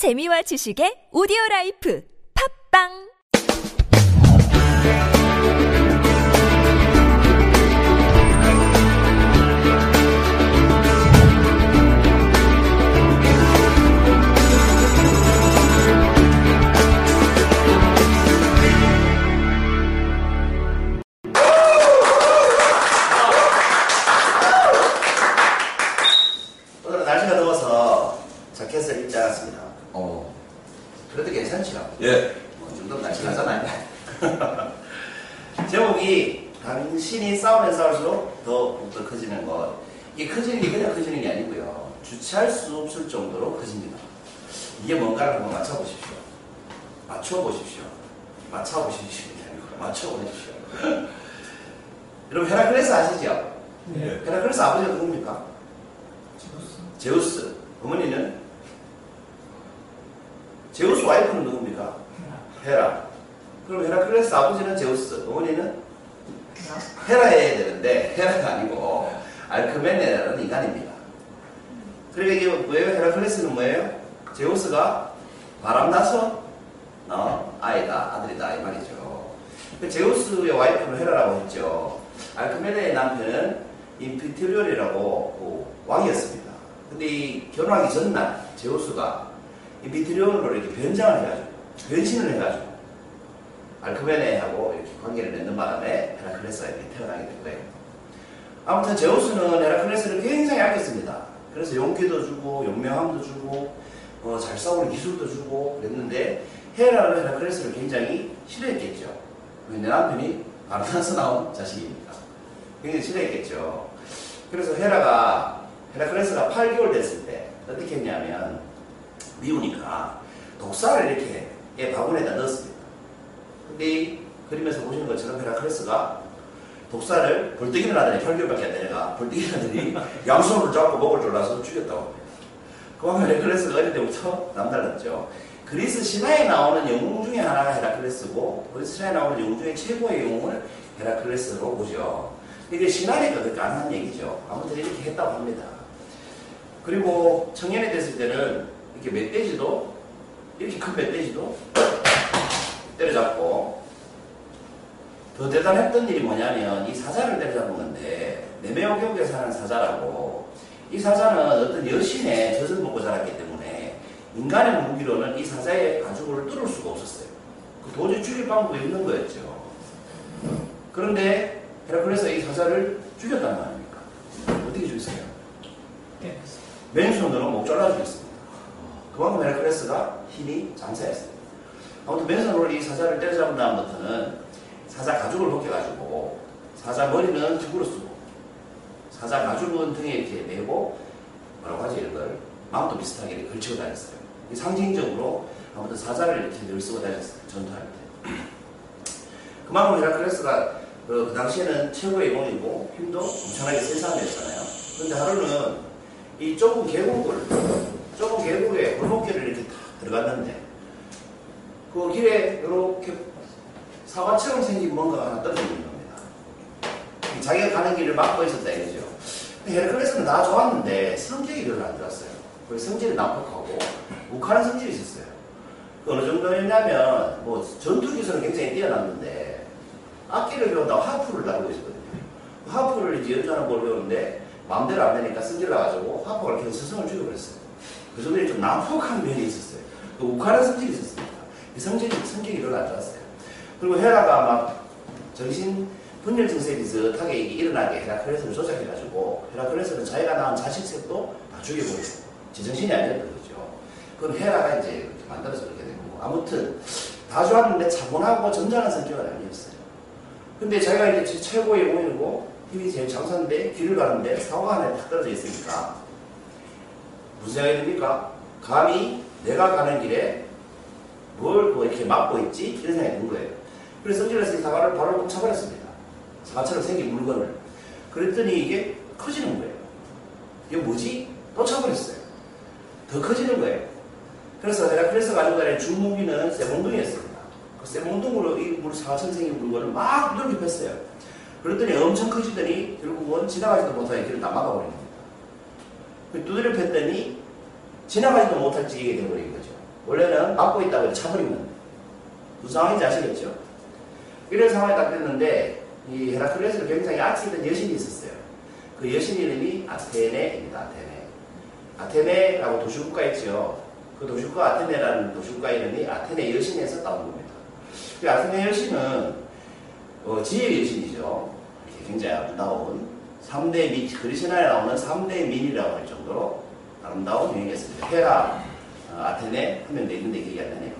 재미와 지식의 오디오 라이프 팝빵 날씨가 더워서 자켓을 입지 않았습니다. 어. 그래도 괜찮죠? 예. 뭐, 이 정도는 날씨가 하잖아요. 제목이 당신이 싸우면 싸울수록 더욱더 커지는 것. 이게 커지는 게 그냥 커지는 게 아니고요. 주체할 수 없을 정도로 커집니다. 이게 뭔가를 한번 맞춰보십시오. 맞춰보십시오. 맞춰보십시오. 맞춰보십시오. 여러분 헤라클레스 아시죠? 예. 헤라클레스 아버지가 누굽니까? 제우스. 어머니는? 제우스 와이프는 누굽니까? 헤라. 그럼 헤라클레스 아버지는 제우스, 어머니는? 헤라여야 되는데 헤라가 아니고 알크메네라는 인간입니다. 그러니까 이게 뭐예요? 헤라클레스는 뭐예요? 제우스가 바람나서 어, 아이다, 아들이다 이 말이죠. 그 제우스의 와이프는 헤라라고 했죠. 알크메네의 남편은 임피트리올이라고 그 왕이었습니다. 근데 이 결혼하기 전날 제우스가 이 비트리올로 이렇게 변장을 해가지고 변신을 해가지고 알크메네하고 이렇게 관계를 맺는 바람에 헤라클레스가 이렇게 태어나게 된 거예요. 아무튼 제우스는 헤라클레스를 굉장히 아꼈습니다. 그래서 용기도 주고 용맹함도 주고 어, 잘 싸우는 기술도 주고 그랬는데 헤라는 헤라클레스를 굉장히 싫어했겠죠. 내 남편이 바람나서 나온 자식이니까 굉장히 싫어했겠죠. 그래서 헤라가 헤라클레스가 8개월 됐을 때 어떻게 했냐면 미우니까 독사를 이렇게 얘 바구니에다 넣었습니다. 근데 이 그림에서 보시는 것처럼 헤라클레스가 독사를 벌떡이는 아들이 8개월밖에 안 되니까 벌떡이는 아들이 양손으로 잡고 목을 졸라서 죽였다고 합니다. 그만큼 헤라클레스가 어릴 때부터 남달랐죠. 그리스 신화에 나오는 영웅 중에 하나가 헤라클레스고 그리스 신화에 나오는 영웅 중에 최고의 영웅을 헤라클레스로 보죠. 이게 신화니까 그렇게 안한 얘기죠. 아무튼 이렇게 했다고 합니다. 그리고 청년이 됐을 때는 이렇게 멧돼지도 이렇게 큰 멧돼지도 때려잡고 더 대단했던 일이 뭐냐면 이 사자를 때려잡은 건데 네메오경에 사는 사자라고 이 사자는 어떤 여신의 젖을 먹고 자랐기 때문에 인간의 무기로는 이 사자의 가죽을 뚫을 수가 없었어요. 그 도저히 죽일 방법이 없는 거였죠. 그런데 헤라클레스가 이 사자를 죽였단 말입니까? 어떻게 죽였어요? 맨손으로 목 잘라 죽였습니다. 그만큼 헤라클레스가 힘이 장사였습니다. 아무튼 맨손으로 이 사자를 때려잡은 다음부터는 사자 가죽을 벗겨가지고 사자 머리는 등으로 쓰고 사자 가죽은 등에 이렇게 메고 뭐라고 하지 이런 걸 마음도 비슷하게 걸치고 다녔어요. 이 상징적으로 아무튼 사자를 이렇게 늘 쓰고 다녔어요. 전투할 때. 그만큼 헤라클레스가 그, 그 당시에는 최고의 영웅이고 힘도 엄청나게 센 사람이었잖아요. 그런데 하루는 이 좁은 계곡을 좁은 계곡에 골목길을 이렇게 탁 들어갔는데 그 길에 이렇게 사과처럼 생긴 뭔가가 하나 떨어져 있는 겁니다. 자기가 가는 길을 막고 있었다 이거죠. 헤라클레스는 다 좋았는데 성격이 별로 안 좋았어요. 그리고 성질이 난폭하고 욱하는 성질이 있었어요. 그 어느 정도였냐면 뭐 전투 기술은 굉장히 뛰어났는데 악기를 배운다고 하프를 다루고 있었거든요. 하프를 이제 연주하는 걸 배우는데 마음대로 안 되니까 승질 나가지고 하프가 계속 스승을 죽여버렸어요. 그 정도에 좀 난폭한 면이 있었어요. 그 욱하는 성질이 있었습니다. 이 성질이, 성격이 별로 안 좋았어요. 그리고 헤라가 막 정신 분열 증세 비슷하게 일어나게 헤라클레스를 조작해가지고 헤라클레스는 자기가 낳은 자식 색도 다 죽여버렸어요. 제정신이 아니었던 거죠. 그건 헤라가 이제 만들어서 그렇게 된 거고. 아무튼 다 좋았는데 차분하고 점잖은 성격은 아니었어요. 근데 자기가 이제 최고의 영웅이고 힘이 제일 장사인데 길을 가는데 사고가 하나 탁 떨어져 있으니까 무슨 생각이 듭니까? 감히 내가 가는 길에 뭘뭐 이렇게 막고 있지? 이런 생각이 든 거예요. 그래서 성질에서 이 사과를 바로 꼭 쳐버렸습니다. 사과처럼 생긴 물건을. 그랬더니 이게 커지는 거예요. 이게 뭐지? 또 쳐버렸어요. 더 커지는 거예요. 그래서 헤라클레스 가지고 다니는 주무기는 쇠몽둥이였습니다. 그 쇠몽둥으로 이 물 사과처럼 생긴 물건을 막 두들겨 폈어요. 그랬더니 엄청 커지더니 결국은 지나가지도 못하게 길을 다 막아버린 겁니다. 그 두드려 폈더니 지나가지도 못할 지경이 돼버린 거죠. 원래는 막고 있다고 차버리면 무슨 상황인지 아시겠죠? 이런 상황이 딱 됐는데 이 헤라클레스는 굉장히 아치던 여신이 있었어요. 그 여신 이름이 아테네입니다. 아테네. 아테네라고 도시국가 있죠. 그 도시국가 아테네라는 도시국가 이름이 아테네 여신에서 따온 겁니다. 그 아테네 여신은 어, 지혜의 여신이죠. 굉장히 아름다운 3대 민, 그리스나에 나오는 3대 민이라고 할 정도로 아름다운 여인이었습니다. 헤라, 어, 아테네 한명더 있는데 기억이 안 나네요.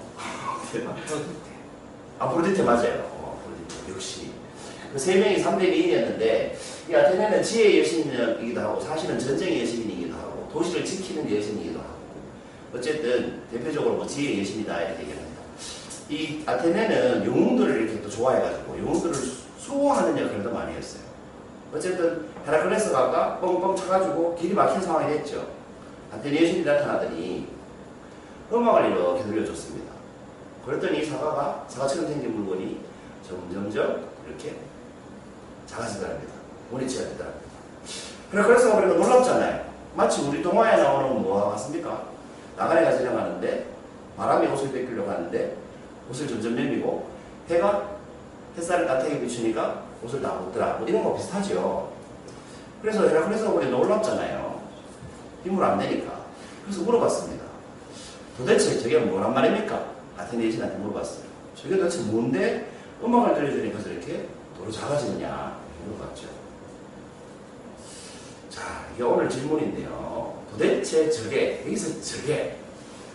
아프로디테 맞아요. 어, 아프로디테 역시 그 세 명이 3대 미인이었는데 이 아테네는 지혜의 여신이기도 하고 사실은 전쟁의 여신이기도 하고 도시를 지키는 여신이기도 하고 어쨌든 대표적으로 뭐 지혜의 여신이다 이렇게 얘기합니다. 이 아테네는 영웅들을 이렇게 또 좋아해가지고 영웅들을 수- 수호하는 역할도 많이 했어요. 어쨌든 헤라클레스가 뻥뻥 차가지고 길이 막힌 상황이 됐죠. 아테네 여신이 나타나더니 음악을 이렇게 들려줬습니다. 그랬더니 사과가 사과처럼 생긴 물건이 점점점 이렇게 작아지더랍니다. 그래, 그래서 우리가 놀랍잖아요. 마치 우리 동화에 나오는 뭐와 같습니까? 나가네가 지나가는데 바람이 옷을 뺏기려고 하는데 옷을 점점 내미고 해가 햇살을 따뜻하게 비추니까 옷을 다 벗더라. 뭐 이런 거 비슷하죠. 그래서 헤라클레스가 우리 놀랍잖아요. 힘을 안 내니까. 그래서 물어봤습니다. 도대체 저게 뭐란 말입니까? 아테네 여신한테 물어봤어요. 저게 도대체 뭔데 음악을 들려주니까 저렇게 도로 작아지느냐 물어봤죠. 자, 이게 오늘 질문인데요. 도대체 저게, 여기서 저게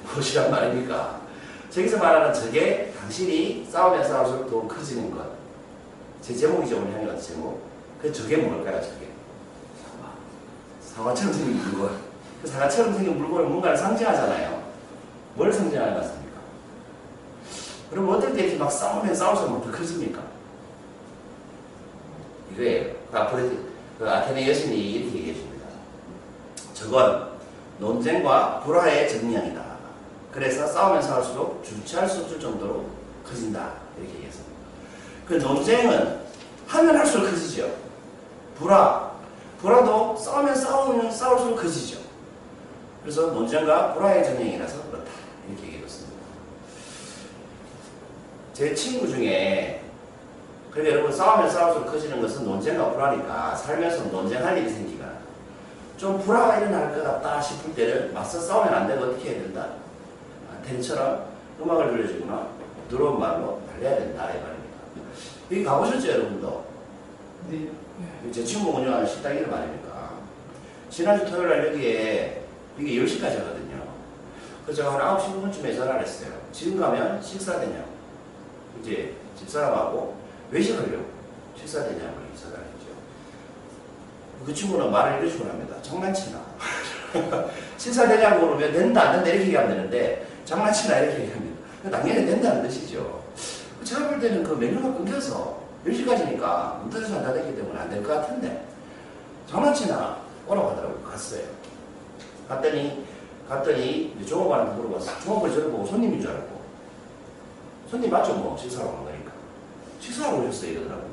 무엇이란 말입니까? 저기서 말하는 저게 당신이 싸우면 싸울수록 더 커지는 것. 제 제목이죠, 오늘 향해 같은 제목. 그 저게 뭘까요, 저게? 사과처럼 생긴 물건. 그 사과처럼 생긴 물건은 뭔가를 상징하잖아요. 뭘 상징하는 것 같습니까? 그럼 어떨 때 이렇게 막 싸우면 싸울수록 더 커집니까? 이거예요. 그 아프레디, 그 아테네 여신이 이렇게 얘기해 줍니다. 저건 논쟁과 불화의 정량이다. 그래서 싸우면 싸울수록 주체할 수 없을 정도로 커진다. 이렇게 얘기했습니다. 그 논쟁은 하면 할수록 커지죠. 불화, 불화도 싸우면 싸우면 싸울수록 커지죠. 그래서 논쟁과 불화의 정량이라서 그렇다. 이렇게 얘기해줬습니다. 제 친구 중에 그러니까 여러분 싸우면 싸울수록 커지는 것은 논쟁과 불화니까 살면서 논쟁할 일이 생기면 좀 불화가 일어날 것 같다 싶을 때는 맞서 싸우면 안 되고 어떻게 해야 된다? 아, 텐처럼 음악을 들려주거나 부드러운 말로 달래야 된다 이 말입니다. 여기 가보셨죠 여러분도? 네. 제 친구 운영하는 식당 이름 아닙니까? 지난주 토요일 날 여기에 이게 10시까지 하거든요. 그래서 제가 한 9시 5분쯤에 전화를 했어요. 지금 가면 식사 되냐고. 이제 집사람하고 외식하려고 식사 되냐고 이렇게 전화를 했죠. 그 친구는 말을 이런 식으로 합니다. 장난치나. 식사 되냐고 그러면 된다 안 된다 이렇게 얘기하면 되는데 장난치나 이렇게 얘기합니다. 당연히 된다는 뜻이죠. 제가 볼 때는 그 메뉴가 끊겨서 10시까지니까 문 닫아서 안 닫았기 때문에 안 될 것 같은데 장난치나 오라고 하더라고요. 갔어요. 갔더니 갔더니 종업원한테 물어봤어요. 종업원이 저를 보고 손님인 줄 알고 손님 맞죠 뭐 식사하러 간 거니까 식사하러 오셨어요 이러더라고요.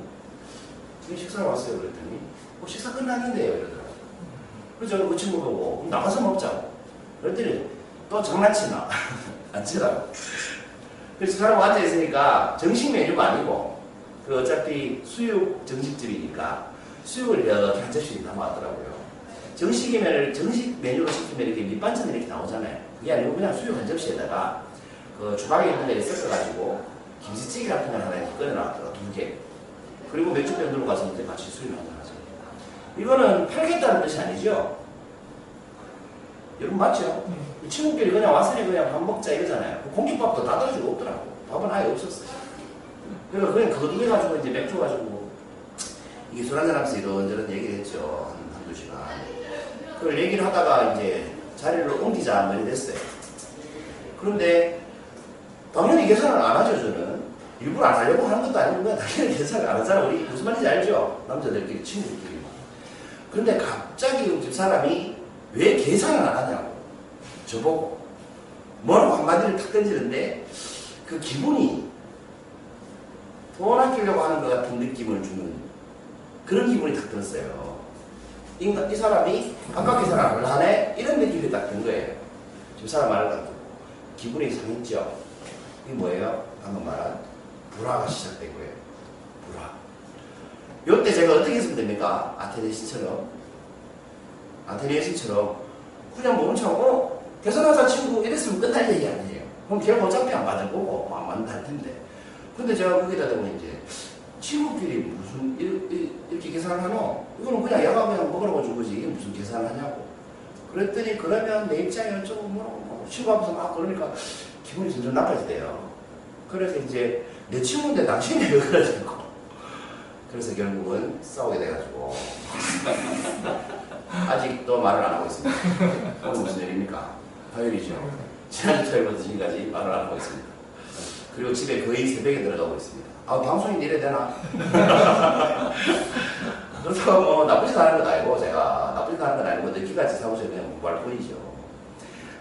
지금 식사하러 왔어요 그랬더니 뭐 식사 끝났는데요 이러더라고요. 그래서 저는 그 친구 보고 그럼 나가서 먹자고 그랬더니 또 장난치나 안 치라고 그래서 사람 앉아 있으니까 정식 메뉴가 아니고 그 어차피 수육 정식집이니까 수육을 이렇게 한 접시 담아왔더라고요. 정식이면 정식 메뉴로 시키면 이렇게 밑반찬이 이렇게 나오잖아요. 그게 아니고 그냥 수육 한 접시에다가 그 주방에 데 섞어가지고 김치찌개 같은 걸 하나 이렇게 끓여놨더라 두 개. 그리고 맥주병 들고 가서 이제 같이 수육 한잔 하죠. 이거는 팔겠다는 뜻이 아니죠? 여러분 맞죠? 이 친구끼리 그냥 왔으니 그냥 밥 먹자 이러잖아요. 그 공깃밥도 다 떨어지고 없더라고. 밥은 아예 없었어요. 그래서 그냥 그거 두개 가지고 이제 맥주 가지고 이게 술 한잔 하면서 이런저런 얘기를 했죠. 한, 한두 시간. 그걸 얘기를 하다가 이제 자리를 옮기자 뭐 이래 됐어요. 그런데 당연히 계산을 안 하죠, 저는. 일부러 안 하려고 하는 것도 아니고 그냥 당연히 계산을 안 하잖아. 우리 무슨 말인지 알죠? 남자들끼리, 친구들끼리. 그런데 갑자기 그 집사람이 왜 계산을 안 하냐고. 저보고. 뭐라고 한마디를 탁 던지는데 그 기분이 돈 아끼려고 하는 것 같은 느낌을 주는 그런 기분이 딱 들었어요. 이, 이 사람이 아까 계산 안 하네? 이런 느낌이 딱 든 거예요. 집사람 말을 딱 듣고. 기분이 상했죠. 이게 뭐예요? 방금 말한 불화가 시작된 거예요. 불화. 요때 제가 어떻게 했으면 됩니까? 아테네 신처럼. 아테네 신처럼 그냥 몸을 차고 개선하자 친구 이랬으면 끝날 얘기 아니에요. 그럼 걔가 어차피 안 받을 거고 뭐안 받는다 할 텐데. 근데 제가 거기다 대고 이제 친구끼리 무슨 이렇게 계산을 하노? 이거는 그냥 야가 그냥 먹으라고 준 거지 이게 무슨 계산을 하냐고. 그랬더니 그러면 내 어쩌고 뭐라고 뭐 친구 앞에서 막 그러니까 기분이 점점 나빠지대요. 그래서 이제 내 친구인데 당신이 왜 그러냐고. 그래서 결국은 싸우게 돼가지고 아직도 말을 안 하고 있습니다. 오늘 무슨 일입니까? 화요일이죠. 지난주 토요일부터 지금까지 말을 안 하고 있습니다. 그리고 집에 거의 새벽에 들어가고 있습니다. 아 방송이 이래 되나? 그렇다고 뭐 나쁘지 않은 건 아니고 제가 나쁘지 않은 건 아니고 늦게까지 사무실에 그냥 공부할 뿐이죠.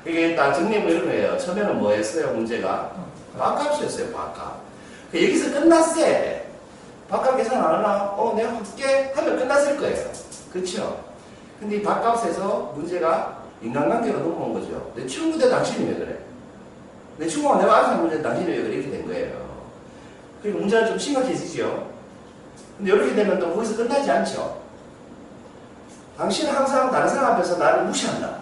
이게 일단 정리해 이런 거예요. 처음에는 뭐였어요 문제가? 밥값이었어요 밥값. 그 여기서 끝났어요. 밥값 계산 안 하나? 어 내가 할게 하면 끝났을 거예요. 그렇죠? 근데 이 밥값에서 문제가 인간관계로 넘어온 거죠. 내 친구인데 당신이 왜 그래? 내 친구가 내가 아는 문제 당신이 왜 그래? 이렇게 된 거예요. 그리고 문제가 좀 심각해지죠. 근데 이렇게 되면 또 거기서 끝나지 않죠. 당신은 항상 다른 사람 앞에서 나를 무시한다.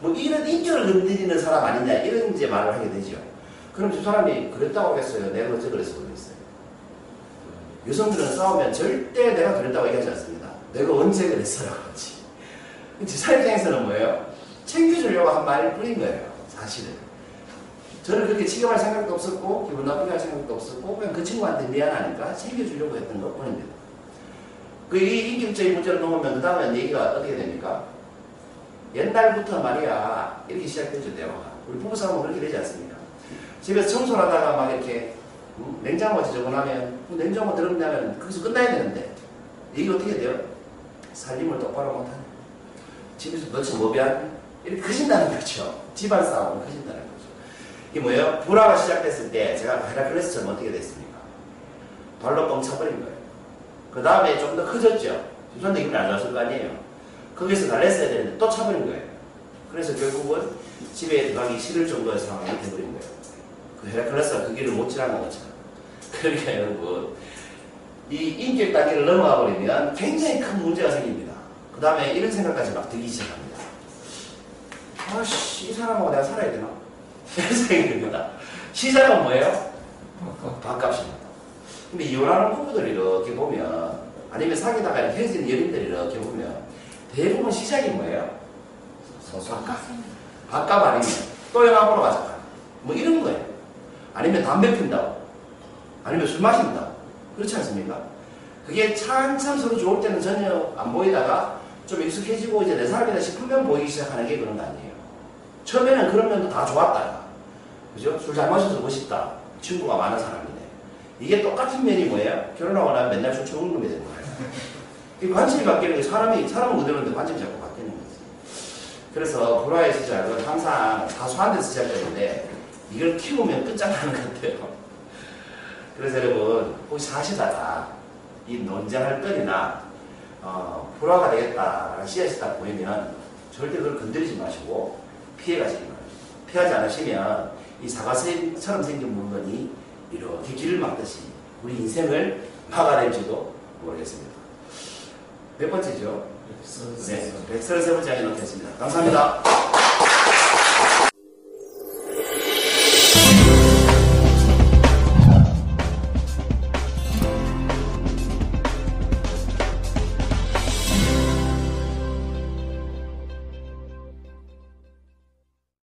뭐 이런 인격을 건드리는 사람 아니냐 이런 이제 말을 하게 되죠. 그럼 저 사람이 그랬다고 하겠어요. 내가 어째 그래서 그랬어요. 여성들은 싸우면 절대 내가 그랬다고 얘기하지 않습니다. 내가 언제 그랬어라고 하지. 제 사람 입장에서는 뭐예요? 챙겨주려고 한 말일 뿐인 거예요. 사실은. 저는 그렇게 취급할 생각도 없었고 기분 나쁘게 할 생각도 없었고 그냥 그 친구한테 미안하니까 챙겨주려고 했던 것 뿐입니다. 그이 인격적인 문제로 넘으면 그 다음에 얘기가 어떻게 됩니까? 옛날부터 말이야 이렇게 시작되죠 대화가. 우리 부부싸움은 그렇게 되지 않습니까? 집에서 청소를 하다가 막 이렇게 음, 냉장고 지저분하면 그 냉장고 들었냐면 거기서 끝나야 되는데 이게 어떻게 돼요? 살림을 똑바로 못하네. 집에서 너치 뭐비한 이렇게 커진다는 거죠. 집안 싸움은 커진다는 거죠. 이게 뭐예요? 불화가 시작됐을 때 제가 헤라클레스처럼 어떻게 됐습니까? 발로 뻥 차버린 거예요. 그 다음에 좀 더 커졌죠. 주선도 기분이 안 좋았을 거 아니에요. 거기서 달랬어야 되는데 또 차버린 거예요. 그래서 결국은 집에 들어가기 싫을 정도의 상황이 돼버린 거예요. 그 헤라클레스가 그 길을 못 지나간 것처럼. 그러니까 여러분, 이 인격 단계를 넘어가 버리면 굉장히 큰 문제가 생깁니다. 그 다음에 이런 생각까지 막 들기 시작합니다. 아씨, 이 사람하고 내가 살아야 되나? 이런 생각이 듭니다. 시작은 뭐예요? 밥값입니다. 근데 이혼하는 부부들 이렇게 보면, 아니면 사귀다가 이렇게 헤어진 연인들 이렇게 보면, 대부분 시작이 뭐예요? 밥값. 밥값 아니면 또 영화 보러 가자. 뭐 이런 거예요. 아니면 담배 핀다고. 아니면 술 마신다고. 그렇지 않습니까? 그게 찬참 서로 좋을 때는 전혀 안 보이다가 좀 익숙해지고 이제 내 사람이다 싶으면 보이기 시작하는 게 그런 거 아니에요. 처음에는 그런 면도 다 좋았다. 그죠? 술 잘 마셔서 멋있다. 친구가 많은 사람이네. 이게 똑같은 면이 뭐예요? 결혼하고 나면 맨날 술 처먹는 놈이 되는 거예요. 이 관심이 바뀌는 게 사람이, 사람은 그대로인데 관심이 자꾸 바뀌는 거지. 그래서 불화의 시작은 항상 다소한 데서 시작되는데 이걸 키우면 끝장나는 것 같아요. 그래서 여러분, 혹시 사시다가 이 논쟁할 건이나 어, 불화가 되겠다라는 씨앗이 딱 보이면 절대 그걸 건드리지 마시고 피해가시기 바랍니다. 피하지 않으시면 이 사과처럼 생긴 물건이 이렇게 길을 막듯이 우리 인생을 막아낼지도 모르겠습니다. 몇 번째죠? 네, 133번째 하게 놓겠습니다. 감사합니다.